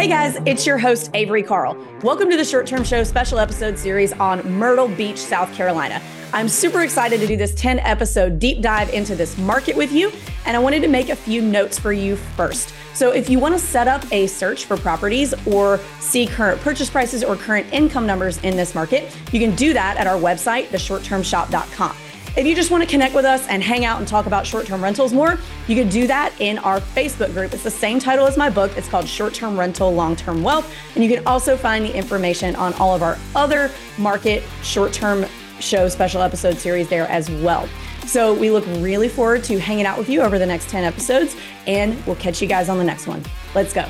Hey guys, it's your host, Avery Carl. Welcome to the Short Term Show special episode series on Myrtle Beach, South Carolina. I'm super excited to do this 10 episode deep dive into this market with you, and I wanted to make a few notes for you first. So, if you want to set up a search for properties or see current purchase prices or current income numbers in this market, you can do that at our website, theshorttermshop.com. If you just want to connect with us and hang out and talk about short term rentals more, you can do that in our Facebook group. It's the same title as my book. It's called Short Term Rental Long Term Wealth. And you can also find the information on all of our other market short term show special episode series there as well. So we look really forward to hanging out with you over the next 10 episodes, and we'll catch you guys on the next one. Let's go.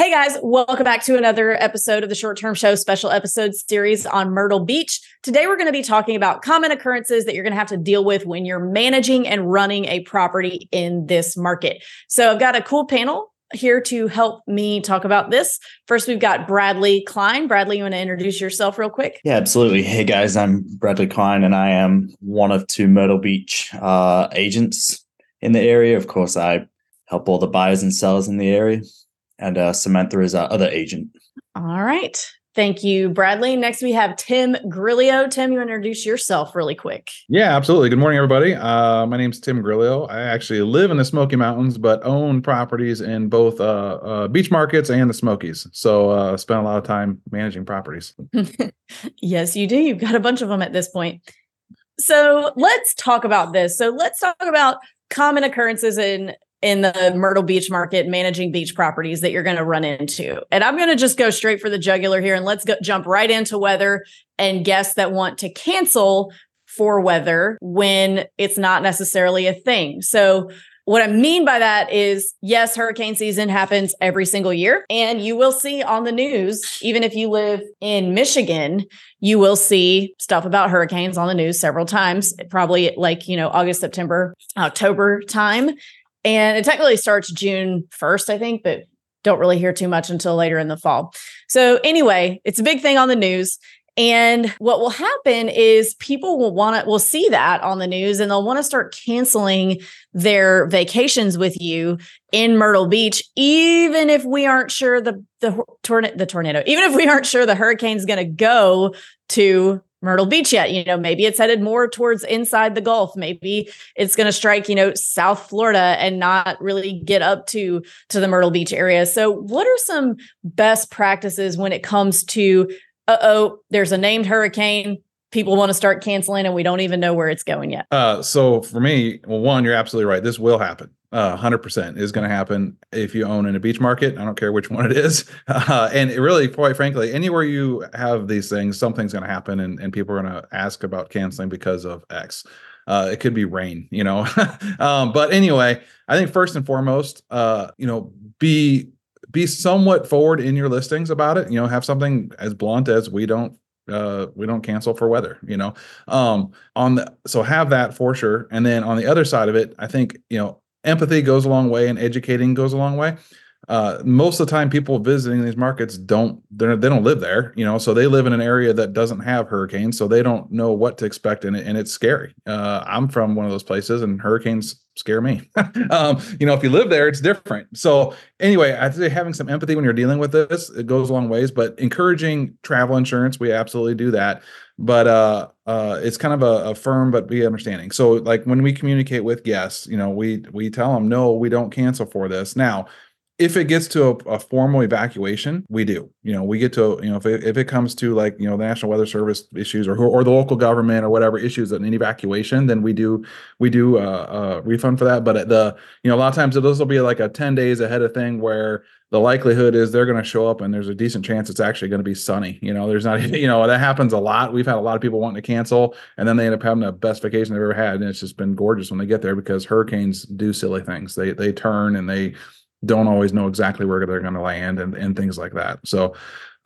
Hey guys, welcome back to another episode of the Short Term Show special episode series on Myrtle Beach. Today, we're going to be talking about common occurrences that you're going to have to deal with when you're managing and running a property in this market. So, I've got a cool panel here to help me talk about this. First, we've got Bradley Klein. Bradley, you want to introduce yourself real quick? Yeah, absolutely. Hey guys, I'm Bradley Klein, and I am one of two Myrtle Beach uh, agents in the area. Of course, I help all the buyers and sellers in the area and uh, Samantha is our other agent. All right. Thank you, Bradley. Next, we have Tim Grillo. Tim, you introduce yourself really quick. Yeah, absolutely. Good morning, everybody. Uh, my name is Tim Grillo. I actually live in the Smoky Mountains, but own properties in both uh, uh, beach markets and the Smokies. So, uh, spend a lot of time managing properties. yes, you do. You've got a bunch of them at this point. So, let's talk about this. So, let's talk about common occurrences in in the Myrtle Beach market managing beach properties that you're going to run into. And I'm going to just go straight for the jugular here and let's go, jump right into weather and guests that want to cancel for weather when it's not necessarily a thing. So what I mean by that is, yes, hurricane season happens every single year. And you will see on the news, even if you live in Michigan, you will see stuff about hurricanes on the news several times, probably like, you know, August, September, October time. And it technically starts June 1st, I think, but don't really hear too much until later in the fall. So, anyway, it's a big thing on the news. And what will happen is people will want to will see that on the news and they'll want to start canceling their vacations with you in Myrtle Beach, even if we aren't sure the the tornado the tornado, even if we aren't sure the hurricane's going to go to Myrtle Beach yet. You know, maybe it's headed more towards inside the Gulf. Maybe it's going to strike, you know, South Florida and not really get up to to the Myrtle Beach area. So, what are some best practices when it comes to uh oh, there's a named hurricane, people want to start canceling and we don't even know where it's going yet? Uh, so for me, well, one, you're absolutely right. This will happen. Uh, 100% is going to happen if you own in a beach market. I don't care which one it is. Uh, and it really, quite frankly, anywhere you have these things, something's going to happen and, and people are going to ask about canceling because of X. Uh, it could be rain, you know. um, but anyway, I think first and foremost, uh, you know, be be somewhat forward in your listings about it. You know, have something as blunt as we don't uh we don't cancel for weather you know um on the so have that for sure and then on the other side of it i think you know empathy goes a long way and educating goes a long way uh, most of the time people visiting these markets don't they're, they don't live there you know so they live in an area that doesn't have hurricanes so they don't know what to expect it and it's scary uh, i'm from one of those places and hurricanes scare me um, you know if you live there it's different so anyway i'd say having some empathy when you're dealing with this it goes a long ways but encouraging travel insurance we absolutely do that but uh, uh, it's kind of a, a, firm but be understanding. So like when we communicate with guests, you know, we we tell them no, we don't cancel for this. Now, if it gets to a, a, formal evacuation, we do. You know, we get to you know if it, if it comes to like you know the National Weather Service issues or or the local government or whatever issues an evacuation, then we do we do a, uh, a refund for that. But the you know a lot of times this will be like a ten days ahead of thing where the likelihood is they're going to show up and there's a decent chance it's actually going to be sunny. You know, there's not you know that happens a lot. We've had a lot of people wanting to cancel and then they end up having the best vacation they've ever had, and it's just been gorgeous when they get there because hurricanes do silly things. They they turn and they don't always know exactly where they're going to land and, and things like that. So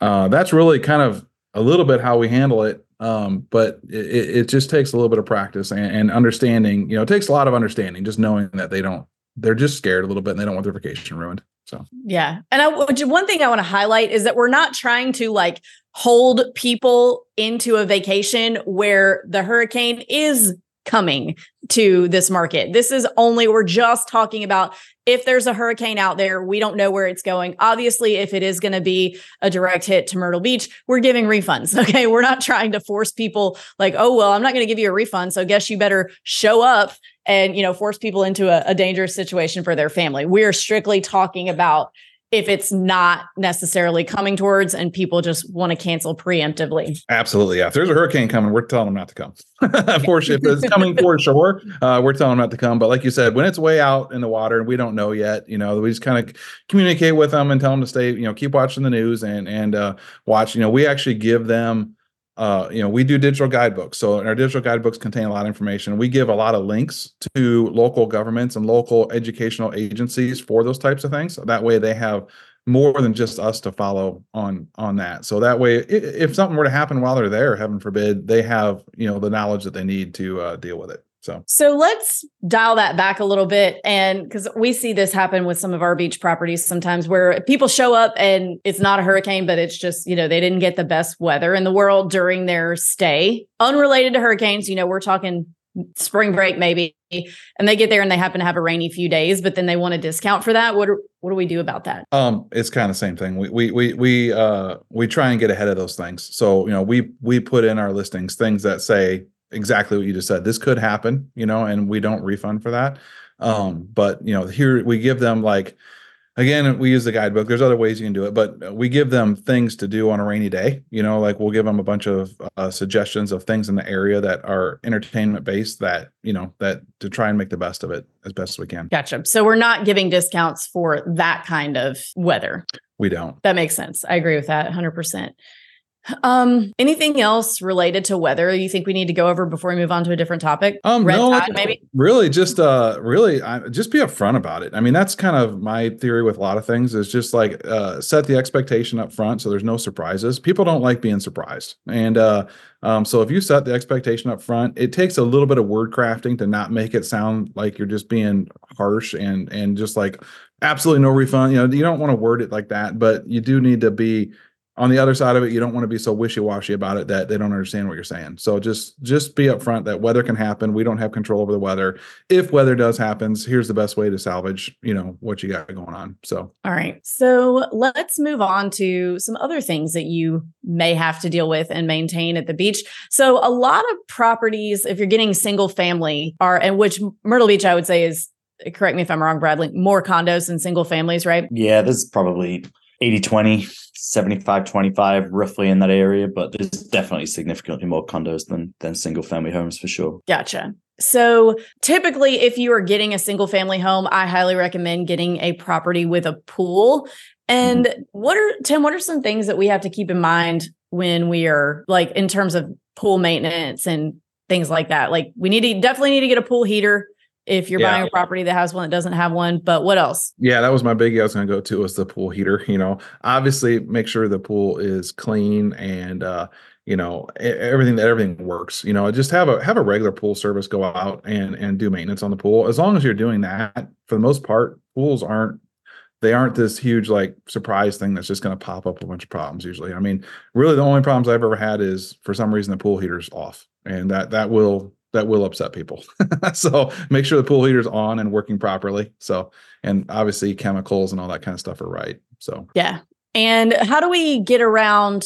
uh, that's really kind of a little bit how we handle it. Um, but it, it, just takes a little bit of practice and, and, understanding, you know, it takes a lot of understanding, just knowing that they don't, they're just scared a little bit and they don't want their vacation ruined. So, yeah. And I, one thing I want to highlight is that we're not trying to like hold people into a vacation where the hurricane is coming to this market. This is only, we're just talking about if there's a hurricane out there, we don't know where it's going. Obviously, if it is going to be a direct hit to Myrtle Beach, we're giving refunds. Okay. We're not trying to force people like, oh, well, I'm not going to give you a refund. So guess you better show up and, you know, force people into a, a dangerous situation for their family. We're strictly talking about if it's not necessarily coming towards and people just want to cancel preemptively. Absolutely. Yeah. If there's a hurricane coming, we're telling them not to come. of course, If it's coming for sure, uh, we're telling them not to come. But like you said, when it's way out in the water and we don't know yet, you know, we just kind of communicate with them and tell them to stay, you know, keep watching the news and, and, uh, watch, you know, we actually give them, uh, you know, we do digital guidebooks. So our digital guidebooks contain a lot of information. We give a lot of links to local governments and local educational agencies for those types of things. That way they have more than just us to follow on on that. So that way, if something were to happen while they're there, heaven forbid, they have you know the knowledge that they need to uh, deal with it. So, so let's dial that back a little bit. And because we see this happen with some of our beach properties sometimes where people show up and it's not a hurricane, but it's just, you know, they didn't get the best weather in the world during their stay, unrelated to hurricanes. You know, we're talking spring break maybe and they get there and they happen to have a rainy few days but then they want a discount for that what what do we do about that um it's kind of the same thing we we we we uh we try and get ahead of those things so you know we we put in our listings things that say exactly what you just said. This could happen, you know, and we don't refund for that. Um, but you know, here we give them like again, we use the guidebook. There's other ways you can do it, but we give them things to do on a rainy day. You know, like we'll give them a bunch of uh, suggestions of things in the area that are entertainment based that, you know, that to try and make the best of it as best as we can. Gotcha. So we're not giving discounts for that kind of weather. We don't. That makes sense. I agree with that 100%. Um, anything else related to weather you think we need to go over before we move on to a different topic? Um, Red no, tide, maybe. Really, just uh, really, I, just be upfront about it. I mean, that's kind of my theory with a lot of things. Is just like uh, set the expectation up front, so there's no surprises. People don't like being surprised, and uh, um, so if you set the expectation up front, it takes a little bit of word crafting to not make it sound like you're just being harsh and and just like absolutely no refund. You know, you don't want to word it like that, but you do need to be on the other side of it, you don't want to be so wishy-washy about it that they don't understand what you're saying. So just just be upfront that weather can happen. We don't have control over the weather. If weather does happens, here's the best way to salvage, you know, what you got going on. So all right. So let's move on to some other things that you may have to deal with and maintain at the beach. So a lot of properties, if you're getting single family, are and which Myrtle Beach, I would say is correct me if I'm wrong, Bradley, more condos than single families, right? Yeah, there's probably 80 20 75 25 roughly in that area but there's definitely significantly more condos than than single family homes for sure. Gotcha. So typically if you are getting a single family home i highly recommend getting a property with a pool. And mm-hmm. what are tim what are some things that we have to keep in mind when we are like in terms of pool maintenance and things like that? Like we need to definitely need to get a pool heater if you're yeah. buying a property that has one that doesn't have one. But what else? Yeah, that was my biggie. I was going to go to was the pool heater. You know, obviously make sure the pool is clean and uh, you know everything that everything works. You know, just have a have a regular pool service go out and and do maintenance on the pool. As long as you're doing that, for the most part, pools aren't they aren't this huge like surprise thing that's just going to pop up a bunch of problems usually i mean really the only problems i've ever had is for some reason the pool heater's off and that that will that will upset people. so make sure the pool heater's on and working properly. So, and obviously chemicals and all that kind of stuff are right. So, yeah. And how do we get around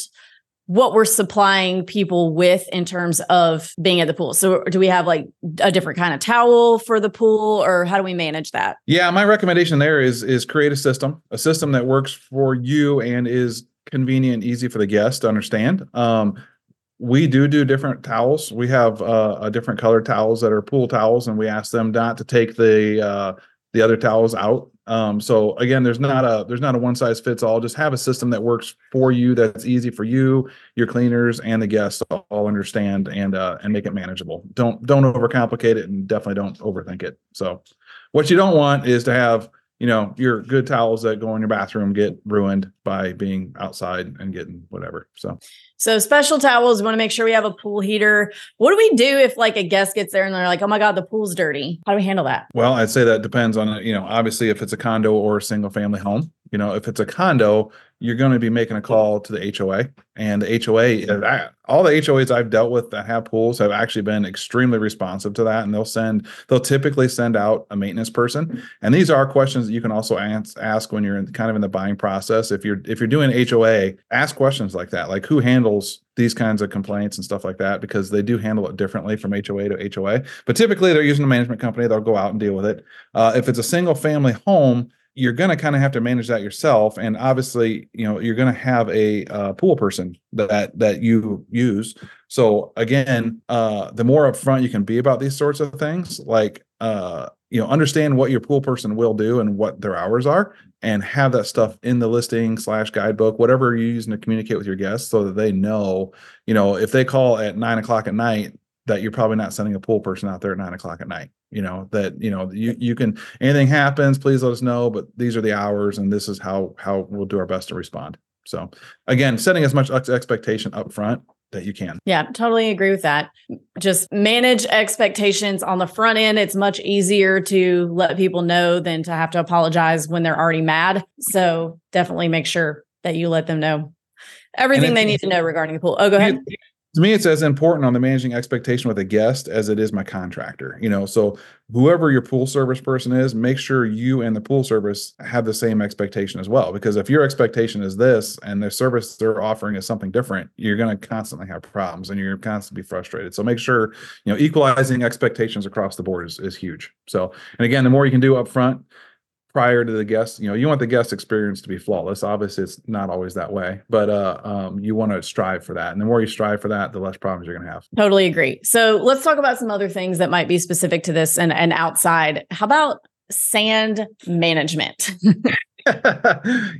what we're supplying people with in terms of being at the pool? So, do we have like a different kind of towel for the pool or how do we manage that? Yeah, my recommendation there is is create a system, a system that works for you and is convenient, easy for the guest to understand. Um, we do do different towels. We have uh, a different colored towels that are pool towels, and we ask them not to take the uh, the other towels out. Um, so again, there's not a there's not a one size fits all. Just have a system that works for you, that's easy for you, your cleaners, and the guests all understand and uh, and make it manageable. Don't don't overcomplicate it, and definitely don't overthink it. So, what you don't want is to have you know your good towels that go in your bathroom get ruined by being outside and getting whatever. So So special towels, we want to make sure we have a pool heater. What do we do if like a guest gets there and they're like, "Oh my god, the pool's dirty." How do we handle that? Well, I'd say that depends on you know obviously if it's a condo or a single family home. You know, if it's a condo, you're going to be making a call to the HOA, and the HOA, uh, all the HOAs I've dealt with that have pools have actually been extremely responsive to that, and they'll send, they'll typically send out a maintenance person, and these are questions that you can also ask when you're in, kind of in the buying process. If you're if you're doing HOA, ask questions like that, like who handles these kinds of complaints and stuff like that, because they do handle it differently from HOA to HOA. But typically, they're using a management company; they'll go out and deal with it. Uh, if it's a single family home you're going to kind of have to manage that yourself and obviously you know you're going to have a uh, pool person that that you use so again uh the more upfront you can be about these sorts of things like uh you know understand what your pool person will do and what their hours are and have that stuff in the listing slash guidebook whatever you're using to communicate with your guests so that they know you know if they call at nine o'clock at night that you're probably not sending a pool person out there at nine o'clock at night you know that you know you you can anything happens please let us know but these are the hours and this is how how we'll do our best to respond. So again setting as much expectation up front that you can. Yeah totally agree with that. Just manage expectations on the front end. It's much easier to let people know than to have to apologize when they're already mad. So definitely make sure that you let them know. Everything they need to know regarding the pool. Oh go ahead to me it's as important on the managing expectation with a guest as it is my contractor you know? So whoever your pool service person is make sure you and the pool service have the same expectation as well because if your expectation is this and the service they're offering is something different you're going to constantly have problems and you're going constantly be frustrated. So make sure you know equalizing expectations across the board is, is huge. So and again the more you can do up front prior to the guest you know you want the guest experience to be flawless. Obviously it's not always that way but uh um you want to strive for that. And the more you strive for that the less problems you're going to have. Totally agree. So let's talk about some other things that might be specific to this and and outside. How about sand management?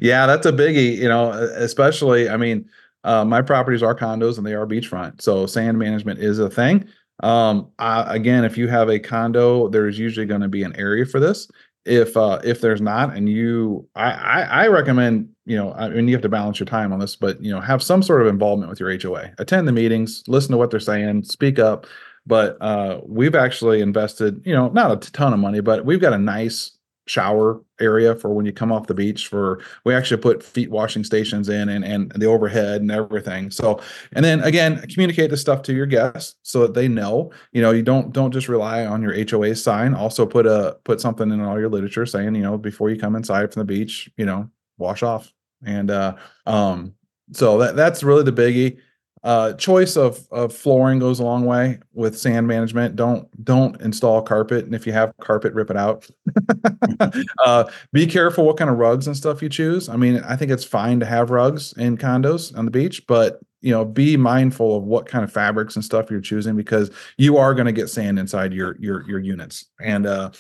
Yeah that's a biggie you know especially i mean uh, my properties are condos and they are beachfront so sand management is a thing. Um I, again if you have a condo there's usually going to be an area for this if uh if there's not and you I, I i recommend you know i mean you have to balance your time on this but you know have some sort of involvement with your hoa attend the meetings listen to what they're saying speak up. But uh we've actually invested you know not a ton of money but we've got a nice shower area for when you come off the beach for we actually put feet washing stations in and and the overhead and everything. So and then again communicate the stuff to your guests so that they know. You know you don't don't just rely on your hoa sign. Also put a put something in all your literature saying you know before you come inside from the beach you know wash off. And uh um so that that's really the biggie uh, choice of of flooring goes a long way with sand management. Don't don't install carpet, and if you have carpet, rip it out. uh, be careful what kind of rugs and stuff you choose. I mean, I think it's fine to have rugs in condos on the beach, but you know, be mindful of what kind of fabrics and stuff you're choosing because you are going to get sand inside your your your units. And uh,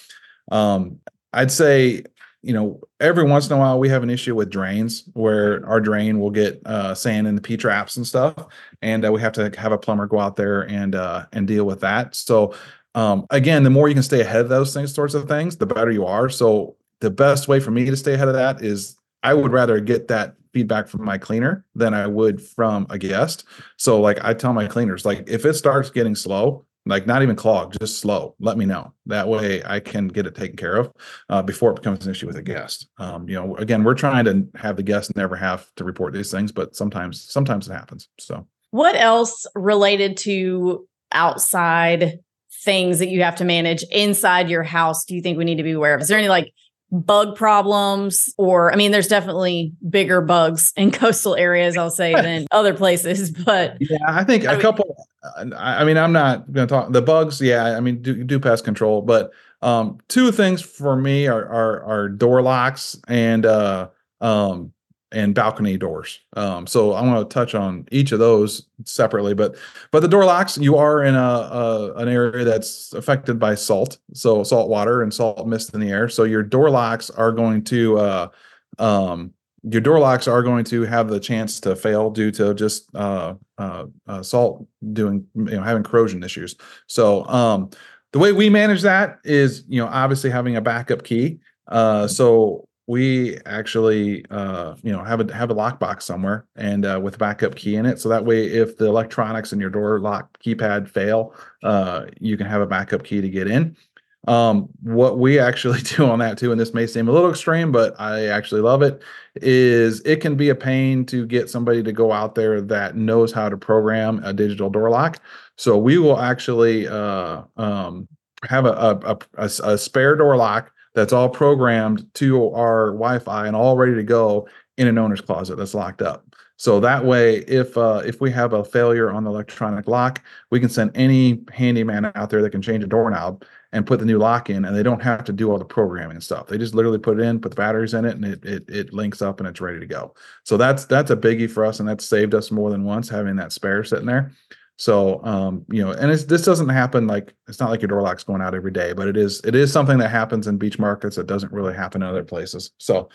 um, I'd say you know, every once in a while we have an issue with drains where our drain will get uh, sand in the P traps and stuff, and uh, we have to have a plumber go out there and uh, and deal with that. So um, again, the more you can stay ahead of those things, sorts of things, the better you are. So the best way for me to stay ahead of that is I would rather get that feedback from my cleaner than I would from a guest. So like I tell my cleaners, like if it starts getting slow, like not even clogged, just slow. Let me know. That way I can get it taken care of uh, before it becomes an issue with a guest. Um, you know, again, we're trying to have the guest never have to report these things, but sometimes, sometimes it happens. So, what else related to outside things that you have to manage inside your house do you think we need to be aware of? Is there any like bug problems or i mean there's definitely bigger bugs in coastal areas i'll say than other places but yeah i think a couple i mean i'm not going to talk the bugs yeah i mean do, do control but um two things for me are are, are door locks and uh um and balcony doors. Um, so I want to touch on each of those separately, but but the door locks, you are in a, a, an area that's affected by salt, so salt water and salt mist in the air. So your door locks are going to uh, um, your door locks are going to have the chance to fail due to just uh, uh, uh salt doing you know having corrosion issues. So um, the way we manage that is you know obviously having a backup key. Uh, so we actually uh, you know have a have a lockbox somewhere and uh, with backup key in it so that way if the electronics in your door lock keypad fail uh, you can have a backup key to get in um, what we actually do on that too and this may seem a little extreme but i actually love it is it can be a pain to get somebody to go out there that knows how to program a digital door lock so we will actually uh, um, have a, a, a, a spare door lock that's all programmed to our Wi-Fi and all ready to go in an owner's closet that's locked up. So that way, if uh, if we have a failure on the electronic lock, we can send any handyman out there that can change a doorknob and put the new lock in, and they don't have to do all the programming and stuff. They just literally put it in, put the batteries in it, and it it, it links up and it's ready to go. So that's that's a biggie for us, and that's saved us more than once having that spare sitting there. So, um, you know, and this doesn't happen like it's not like your door lock's going out every day, but it is it is something that happens in beach markets that doesn't really happen in other places. So,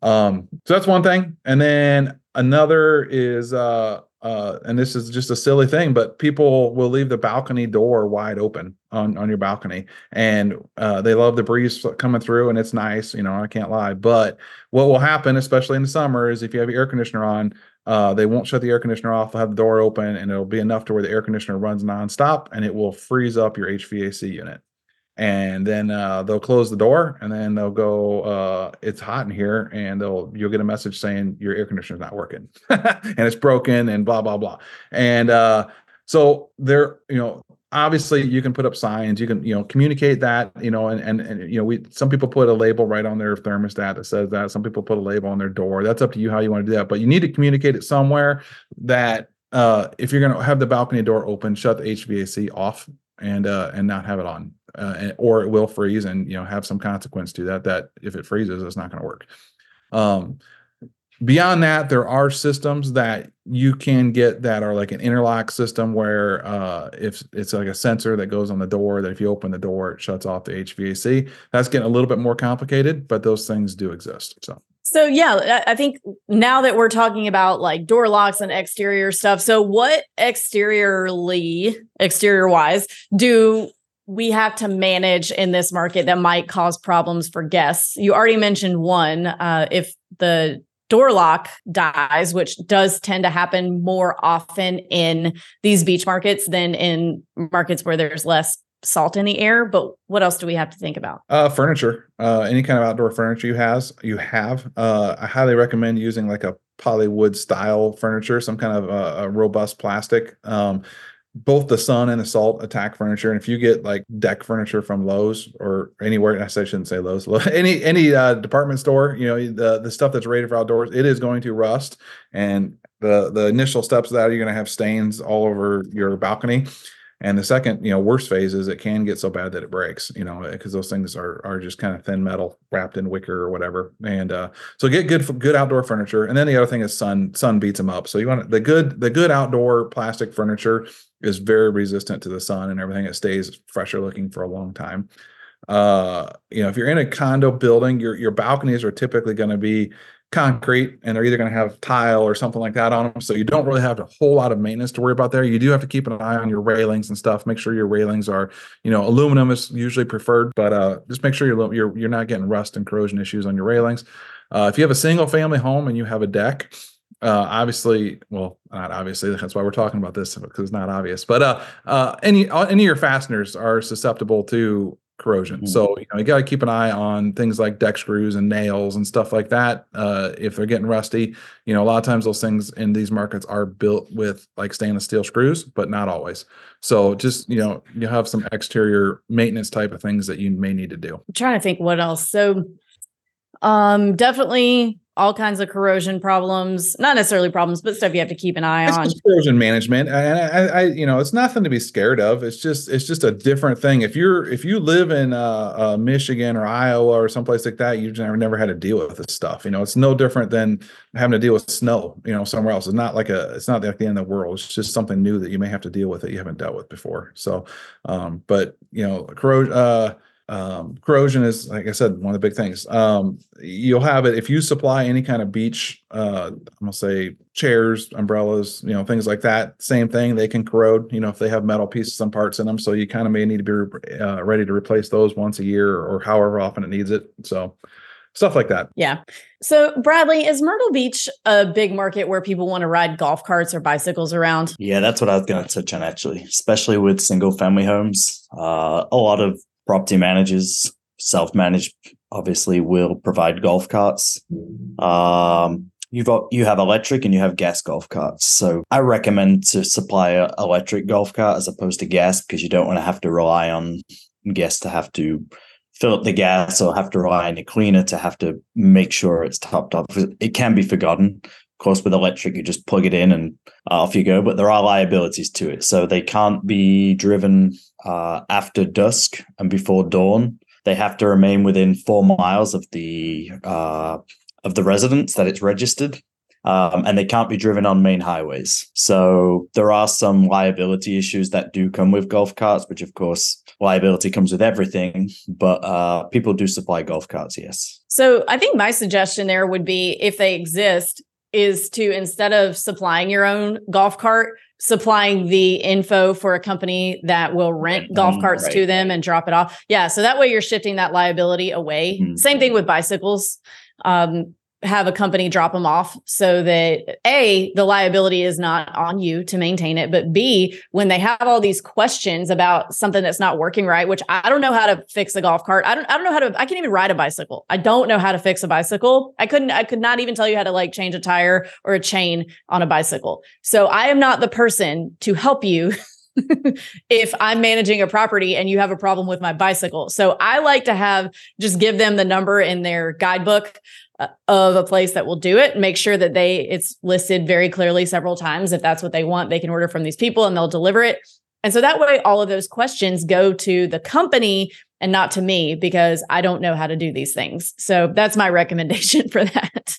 um, so that's one thing. And then another is uh uh, and this is just a silly thing, but people will leave the balcony door wide open on on your balcony, and uh, they love the breeze coming through, and it's nice. You know, I can't lie. But what will happen, especially in the summer, is if you have your air conditioner on, uh, they won't shut the air conditioner off. They'll have the door open, and it'll be enough to where the air conditioner runs nonstop, and it will freeze up your HVAC unit. And then uh, they'll close the door, and then they'll go. Uh, it's hot in here, and they'll you'll get a message saying your air conditioner's not working, and it's broken, and blah blah blah. And uh, so they're you know obviously you can put up signs you can you know communicate that you know and, and and you know we some people put a label right on their thermostat that says that some people put a label on their door that's up to you how you want to do that but you need to communicate it somewhere that uh if you're going to have the balcony door open shut the hvac off and uh and not have it on uh, or it will freeze and you know have some consequence to that that if it freezes it's not going to work. Um beyond that there are systems that you can get that are like an interlock system where uh, if it's like a sensor that goes on the door that if you open the door it shuts off the hvac that's getting a little bit more complicated but those things do exist so. So yeah i think now that we're talking about like door locks and exterior stuff so what exteriorly exterior wise do we have to manage in this market that might cause problems for guests you already mentioned one uh, if the door lock dies, which does tend to happen more often in these beach markets than in markets where there's less salt in the air. But what else do we have to think about? Uh, furniture, uh, any kind of outdoor furniture you has, you have. Uh, I highly recommend using like a polywood style furniture, some kind of a, a robust plastic. Um, both the sun and the salt attack furniture. And if you get like deck furniture from Lowe's or anywhere, I shouldn't say Lowe's, any any uh, department store, you know, the the stuff that's rated for outdoors, it is going to rust. And the the initial steps of that, you're going to have stains all over your balcony. And the second, you know, worst phase is it can get so bad that it breaks, you know, because those things are are just kind of thin metal wrapped in wicker or whatever. And uh, so get good good outdoor furniture. And then the other thing is sun sun beats them up. So you want the good the good outdoor plastic furniture is very resistant to the sun and everything. It stays fresher looking for a long time. Uh, you know, if you're in a condo building, your your balconies are typically going to be concrete and they're either going to have tile or something like that on them. So you don't really have a whole lot of maintenance to worry about there. You do have to keep an eye on your railings and stuff. Make sure your railings are, you know, aluminum is usually preferred, but uh, just make sure you're you're you're not getting rust and corrosion issues on your railings. Uh, if you have a single family home and you have a deck, uh, obviously, well, not obviously. That's why we're talking about this because it's not obvious. But uh, uh, any uh, any of your fasteners are susceptible to corrosion. Mm-hmm. So you know you got to keep an eye on things like deck screws and nails and stuff like that. Uh, if they're getting rusty, you know a lot of times those things in these markets are built with like stainless steel screws, but not always. So just you know you have some exterior maintenance type of things that you may need to do. I'm trying to think what else. So um definitely all kinds of corrosion problems not necessarily problems but stuff you have to keep an eye it's on. corrosion management and I, I, you know it's nothing to be scared of. It's just it's just a different thing. If you're if you live in uh, uh, michigan or iowa or someplace like that you've never, never had to deal with this stuff. You know it's no different than having to deal with snow you know somewhere else. It's not like a it's not like the end of the world. It's just something new that you may have to deal with that you haven't dealt with before. So um but you know corrosion uh um, corrosion is, like I said, one of the big things. Um, you'll have it if you supply any kind of beach, uh, I'm gonna say chairs, umbrellas, you know, things like that. Same thing, they can corrode. You know, if they have metal pieces and parts in them, so you kind of may need to be uh, ready to replace those once a year or however often it needs it. So, stuff like that. Yeah. So, Bradley, is Myrtle Beach a big market where people want to ride golf carts or bicycles around? Yeah, that's what I was going to touch on actually, especially with single family homes. Uh, a lot of property managers, self managed, obviously, will provide golf carts. Um, you've got you have electric and you have gas golf carts. So I recommend to supply a electric golf cart as opposed to gas because you don't want to have to rely on gas to have to fill up the gas or have to rely on a cleaner to have to make sure it's topped up. It can be forgotten. Of course, with electric, you just plug it in and off you go. But there are liabilities to it, so they can't be driven uh, after dusk and before dawn. They have to remain within four miles of the uh, of the residence that it's registered. Um, and they can't be driven on main highways. So there are some liability issues that do come with golf carts, which of course liability comes with everything, but uh, people do supply golf carts, yes. So I think my suggestion there would be if they exist, is to instead of supplying your own golf cart, supplying the info for a company that will rent golf carts right. to them and drop it off. Yeah. So that way you're shifting that liability away. Mm-hmm. Same thing with bicycles um, have a company drop them off so that a the liability is not on you to maintain it but b when they have all these questions about something that's not working right which i don't know how to fix a golf cart. I don't i don't know how to i can't even ride a bicycle. I don't know how to fix a bicycle. I couldn't i could not even tell you how to like change a tire or a chain on a bicycle. So i am not the person to help you if I'm managing a property and you have a problem with my bicycle. So I like to have just give them the number in their guidebook uh, of a place that will do it make sure that they it's listed very clearly several times if that's what they want they can order from these people and they'll deliver it and so that way all of those questions go to the company and not to me because I don't know how to do these things. So that's my recommendation for that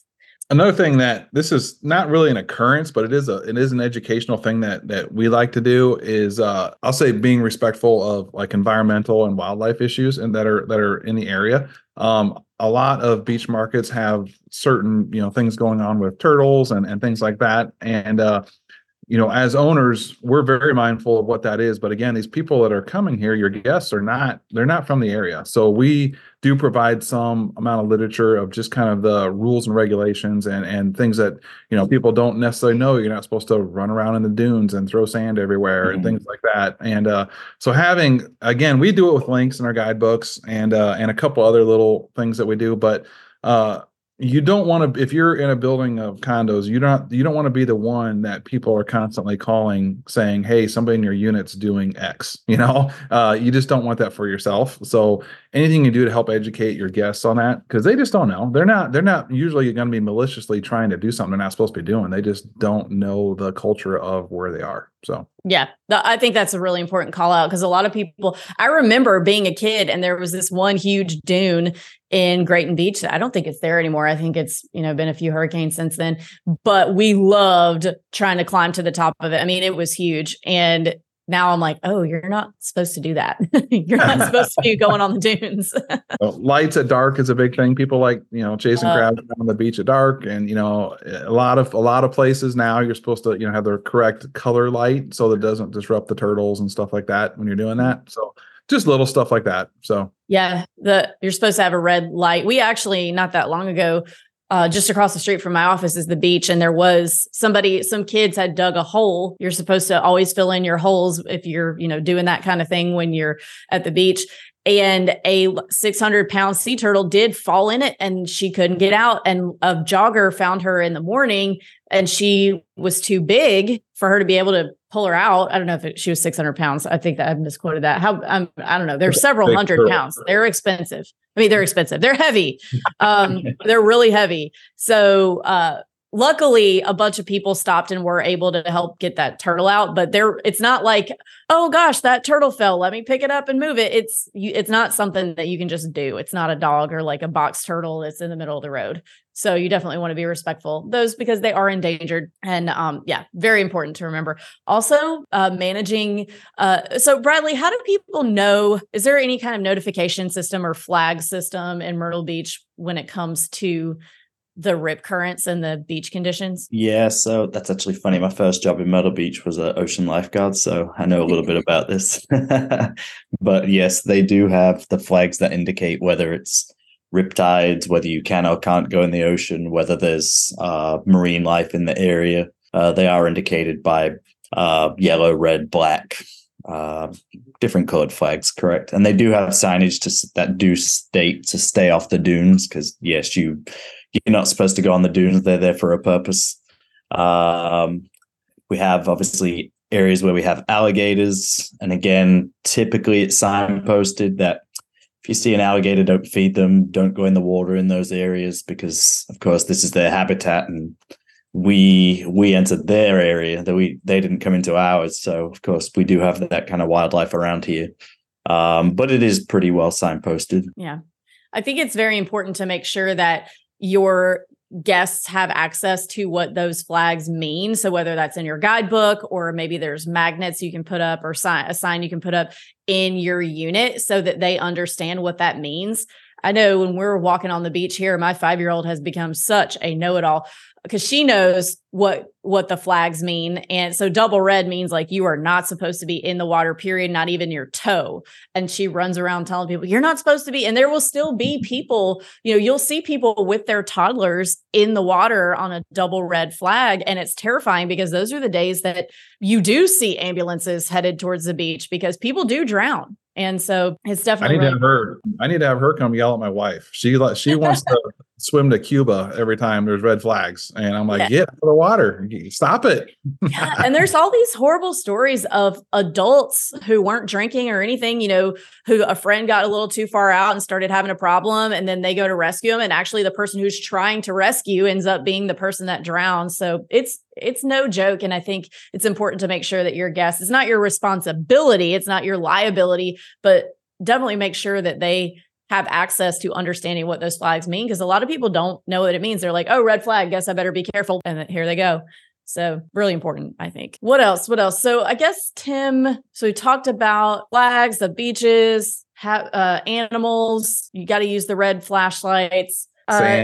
another thing that this is not really an occurrence but it is a it is an educational thing that that we like to do is uh i'll say being respectful of like environmental and wildlife issues and that are that are in the area um a lot of beach markets have certain you know things going on with turtles and and things like that and uh you know, as owners, we're very mindful of what that is. But again, these people that are coming here, your guests are not, they're not from the area. So we do provide some amount of literature of just kind of the rules and regulations and and things that, you know, people don't necessarily know. You're not supposed to run around in the dunes and throw sand everywhere mm-hmm. and things like that. And uh, so having again, we do it with links in our guidebooks and uh, and a couple other little things that we do, but uh you don't want to if you're in a building of condos you don't you don't want to be the one that people are constantly calling saying hey somebody in your unit's doing x you know? Uh, you just don't want that for yourself. So anything you do to help educate your guests on that because they just don't know. They're not they're not usually going to be maliciously trying to do something they're not supposed to be doing. They just don't know the culture of where they are so yeah i think that's a really important call out because a lot of people i remember being a kid and there was this one huge dune in Grayton Beach. I don't think it's there anymore. I think it's, you know, been a few hurricanes since then, but we loved trying to climb to the top of it. I mean, it was huge. And now I'm like, oh, you're not supposed to do that. you're not supposed to be going on the dunes. well, lights at dark is a big thing. People like, you know, chasing uh, crabs on the beach at dark. And, you know, a lot of a lot of places now you're supposed to, you know, have the correct color light so that it doesn't disrupt the turtles and stuff like that when you're doing that. So just little stuff like that. So yeah, the you're supposed to have a red light. We actually not that long ago uh, just across the street from my office is the beach. And there was somebody some kids had dug a hole. You're supposed to always fill in your holes if you're you know doing that kind of thing when you're at the beach. And a 600 pound sea turtle did fall in it and she couldn't get out. And a jogger found her in the morning and she was too big for her to be able to pull her out. I don't know if it, she was 600 pounds. I think that i misquoted that. How um, i don't know. They're several hundred pounds. They're expensive I mean, they're expensive. They're heavy. Um, they're really heavy. So uh, luckily a bunch of people stopped and were able to help get that turtle out but there it's not like oh gosh that turtle fell. Let me pick it up and move it. It's it's not something that you can just do. It's not a dog or like a box turtle that's in the middle of the road. So you definitely want to be respectful those because they are endangered and um yeah very important to remember. Also uh managing uh so bradley how do people know is there any kind of notification system or flag system in myrtle beach when it comes to the rip currents and the beach conditions? Yeah, so that's actually funny. My first job in Myrtle Beach was an ocean lifeguard, so I know a little bit about this. but yes, they do have the flags that indicate whether it's riptides, whether you can or can't go in the ocean, whether there's uh, marine life in the area. Uh, they are indicated by uh, yellow, red, black, uh, different colored flags, correct? And they do have signage to that do state to stay off the dunes because yes, you you're not supposed to go on the dunes; they're there for a purpose. Um, we have obviously areas where we have alligators, and again, typically it's signposted that if you see an alligator, don't feed them, don't go in the water in those areas because, of course, this is their habitat and we we entered their area that we they didn't come into ours so of course we do have that kind of wildlife around here. Um, but it is pretty well signposted. Yeah. I think it's very important to make sure that your guests have access to what those flags mean. So whether that's in your guidebook or maybe there's magnets you can put up or sign a sign you can put up in your unit so that they understand what that means I know when we're walking on the beach here, my five year old has become such a know it all because she knows what what the flags mean. And so double red means like you are not supposed to be in the water period not even your toe. And she runs around telling people you're not supposed to be and there will still be people you know you'll see people with their toddlers in the water on a double red flag and it's terrifying because those are the days that you do see ambulances headed towards the beach because people do drown and so it's definitely. I need really- to have her. I need to have her come yell at my wife. She she wants to swim to Cuba every time there's red flags, and I'm like, yeah. get out of the water, stop it. yeah, and there's all these horrible stories of adults who weren't drinking or anything. You know, who a friend got a little too far out and started having a problem, and then they go to rescue them, and actually the person who's trying to rescue ends up being the person that drowns. So it's it's no joke and i think it's important to make sure that your guests, it's not your responsibility it's not your liability but definitely make sure that they have access to understanding what those flags mean because a lot of people don't know what it means. They're like oh red flag guess i better be careful and here they go. So really important i think. What else? What else? So i guess tim so we talked about flags the beaches have uh, animals. You got to use the red flashlights. Uh,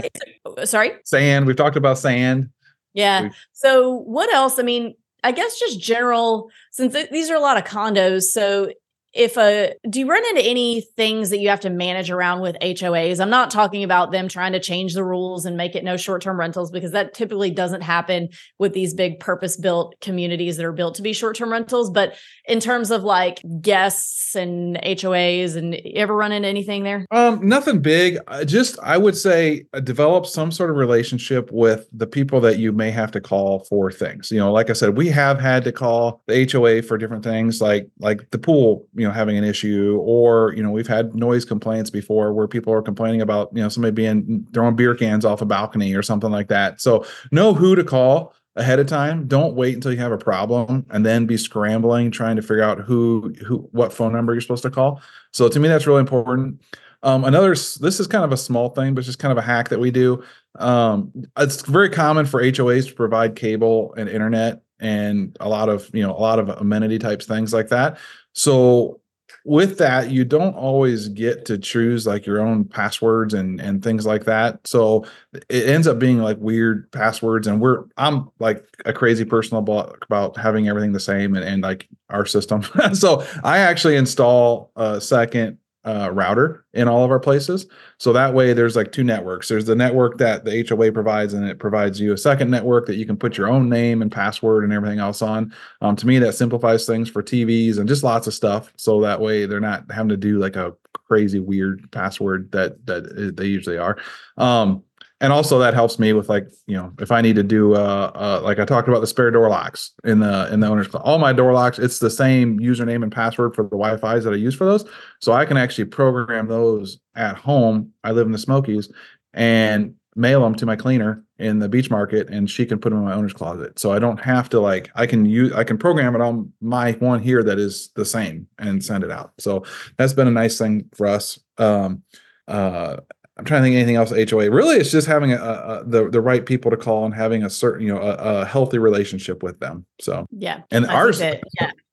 sorry? Sand. We've talked about sand. Yeah. So what else? I mean, I guess just general since th- these are a lot of condos. So if a do you run into any things that you have to manage around with HOAs? I'm not talking about them trying to change the rules and make it no short-term rentals because that typically doesn't happen with these big purpose-built communities that are built to be short-term rentals, but in terms of like guests and HOAs and ever run into anything there? Um nothing big. Just I would say uh, develop some sort of relationship with the people that you may have to call for things. You know, like I said, we have had to call the HOA for different things like like the pool, you know having an issue or you know we've had noise complaints before where people are complaining about you know somebody being throwing beer cans off a balcony or something like that. So know who to call ahead of time. Don't wait until you have a problem and then be scrambling trying to figure out who who what phone number you're supposed to call. So to me that's really important. Um, another this is kind of a small thing but just kind of a hack that we do. Um, it's very common for HOAs to provide cable and internet and a lot of you know a lot of amenity types things like that so with that, you don't always get to choose like your own passwords and and things like that. So it ends up being like weird passwords. And we're I'm like a crazy person about about having everything the same and, and like our system. so I actually install a second uh, router in all of our places. So that way, there's like two networks. There's the network that the HOA provides, and it provides you a second network that you can put your own name and password and everything else on. Um, to me, that simplifies things for TVs and just lots of stuff. So that way, they're not having to do like a crazy weird password that that they usually are. Um, and also that helps me with like you know if i need to do uh, uh like i talked about the spare door locks in the in the owner's club all my door locks it's the same username and password for the wi-fi's that i use for those. So i can actually program those at home. I live in the smokies and mail them to my cleaner in the beach market and she can put them in my owner's closet. So i don't have to like i can use i can program it on my one here that is the same and send it out. So that's been a nice thing for us. Um uh I'm trying to think anything else. HOA really, it's just having a, a, the the right people to call and having a certain you know a, a healthy relationship with them. So yeah, and I ours yeah.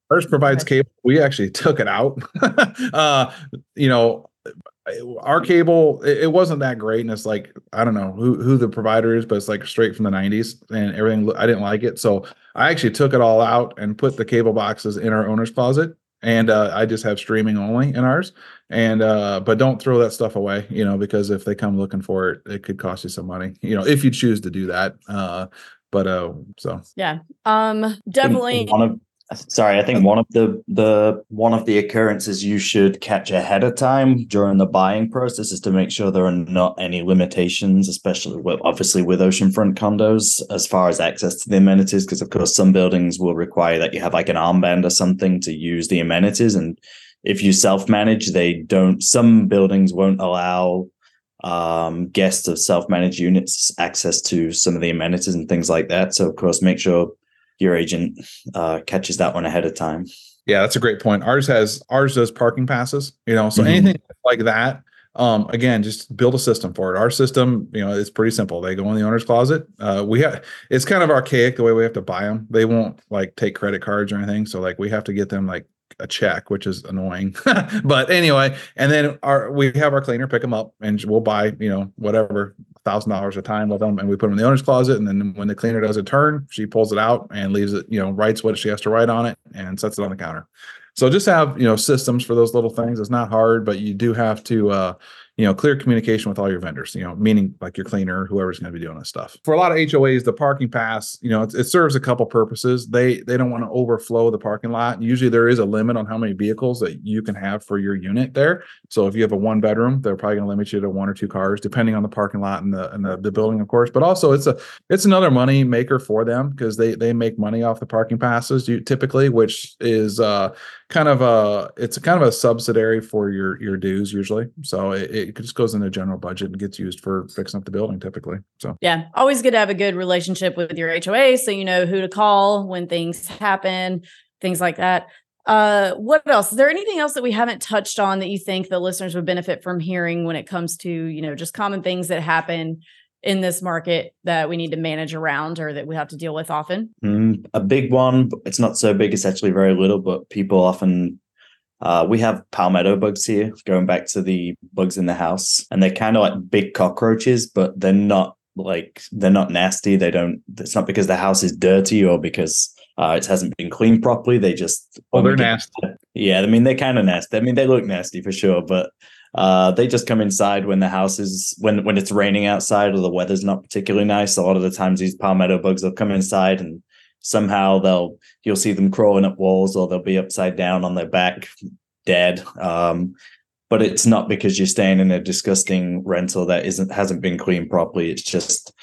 ours provides cable. We actually took it out. uh, you know, our cable it, it, wasn't that great, and it's like I don't know who who the provider is, but it's like straight from the '90s and everything. I didn't like it, so I actually took it all out and put the cable boxes in our owner's closet and uh, I just have streaming only in ours. And uh, but don't throw that stuff away, you know, because if they come looking for it, it could cost you some money, you know, if you choose to do that. Uh, but uh, so yeah, um, definitely one of sorry i think one of the the one of the occurrences you should catch ahead of time during the buying process is to make sure there are not any limitations especially with obviously with oceanfront condos as far as access to the amenities because of course some buildings will require that you have like an armband or something to use the amenities and if you self-manage they don't some buildings won't allow um, guests of self-managed units access to some of the amenities and things like that so of course make sure your agent uh, catches that one ahead of time. Yeah, that's a great point. Ours has ours does parking passes, you know, so mm-hmm. anything like that. Um, again, just build a system for it. Our system, you know, it's pretty simple. They go in the owner's closet. Uh, we have it's kind of archaic the way we have to buy them. They won't like take credit cards or anything. So like we have to get them like a check, which is annoying. but anyway, and then our we have our cleaner pick them up and we'll buy, you know, whatever thousand dollars a time with them, and we put them in the owner's closet. And then when the cleaner does a turn, she pulls it out and leaves it, you know, writes what she has to write on it and sets it on the counter. So just have you know systems for those little things. It's not hard, but you do have to uh, you know clear communication with all your vendors you know meaning like your cleaner whoever's going to be doing this stuff. For a lot of hoas the parking pass you know it, it serves a couple purposes. They they don't want to overflow the parking lot. Usually there is a limit on how many vehicles that you can have for your unit there. So if you have a one bedroom they're probably going to limit you to one or two cars depending on the parking lot and the and the, the building of course. But also it's a it's another money maker for them because they they make money off the parking passes you typically which is uh kind of a it's a kind of a subsidiary for your your dues usually. So it, it just goes in the general budget and gets used for fixing up the building typically so. Yeah always good to have a good relationship with your hoa so you know who to call when things happen things like that. Uh what else? Is there anything else that we haven't touched on that you think the listeners would benefit from hearing when it comes to you know just common things that happen in this market that we need to manage around or that we have to deal with often? Mm, a big one, it's not so big, it's actually very little, but people often uh, we have palmetto bugs here, going back to the bugs in the house, and they're kind of like big cockroaches, but they're not like they're not nasty. They don't. It's not because the house is dirty or because uh, it hasn't been cleaned properly. They just oh, they're nasty. Yeah, I mean they're kind of nasty. I mean they look nasty for sure, but uh, they just come inside when the house is when when it's raining outside or the weather's not particularly nice. A lot of the times these palmetto bugs will come inside and somehow they'll you'll see them crawling up walls or they'll be upside down on their back dead. Um, but it's not because you're staying in a disgusting rental that isn't hasn't been cleaned properly. It's just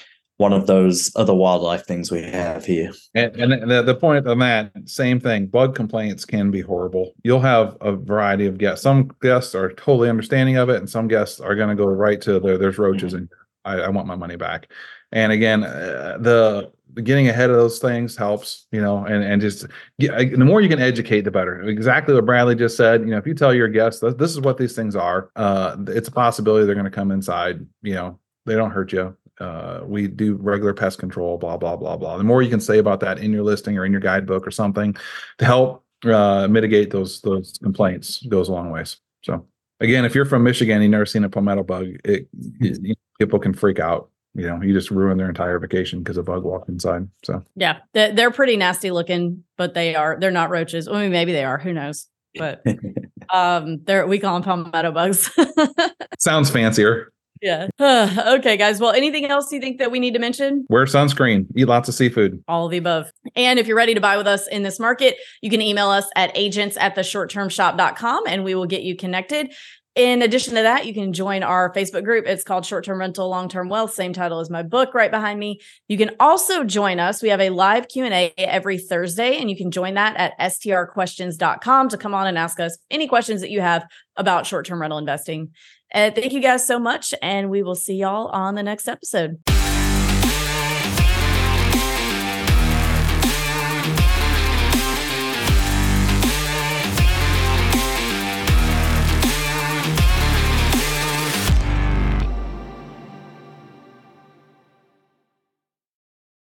one of those other wildlife things we have here. And, and the, the point on that, same thing. Bug complaints can be horrible. You'll have a variety of guests. Some guests are totally understanding of it, and some guests are going to go right to there. There's roaches, and I, I, want my money back. And again, uh, the getting ahead of those things helps, you know, and and just yeah, the more you can educate, the better. Exactly what Bradley just said. You know, if you tell your guests this is what these things are, uh, it's a possibility they're going to come inside. You know, they don't hurt you uh, we do regular pest control, blah, blah, blah, blah. The more you can say about that in your listing or in your guidebook or something to help uh, mitigate those those complaints goes a long ways. So again, if you're from Michigan, you've never seen a palmetto bug, it, it, people can freak out. You know, you just ruin their entire vacation because a bug walked inside. So yeah, they're pretty nasty looking, but they are they're not roaches. I mean, maybe they are. Who knows? But um, they're we call them palmetto bugs. Sounds fancier. Yeah. okay, guys. Well, anything else you think that we need to mention? Wear sunscreen, eat lots of seafood. All of the above. And if you're ready to buy with us in this market, you can email us at agents at the shorttermshop.com and we will get you connected. In addition to that, you can join our Facebook group. It's called Short Term Rental, Long Term Wealth. Same title as my book right behind me. You can also join us. We have a live Q&A every Thursday, and you can join that at strquestions.com to come on and ask us any questions that you have about short term rental investing. Uh, thank you guys so much, and we will see y'all on the next episode.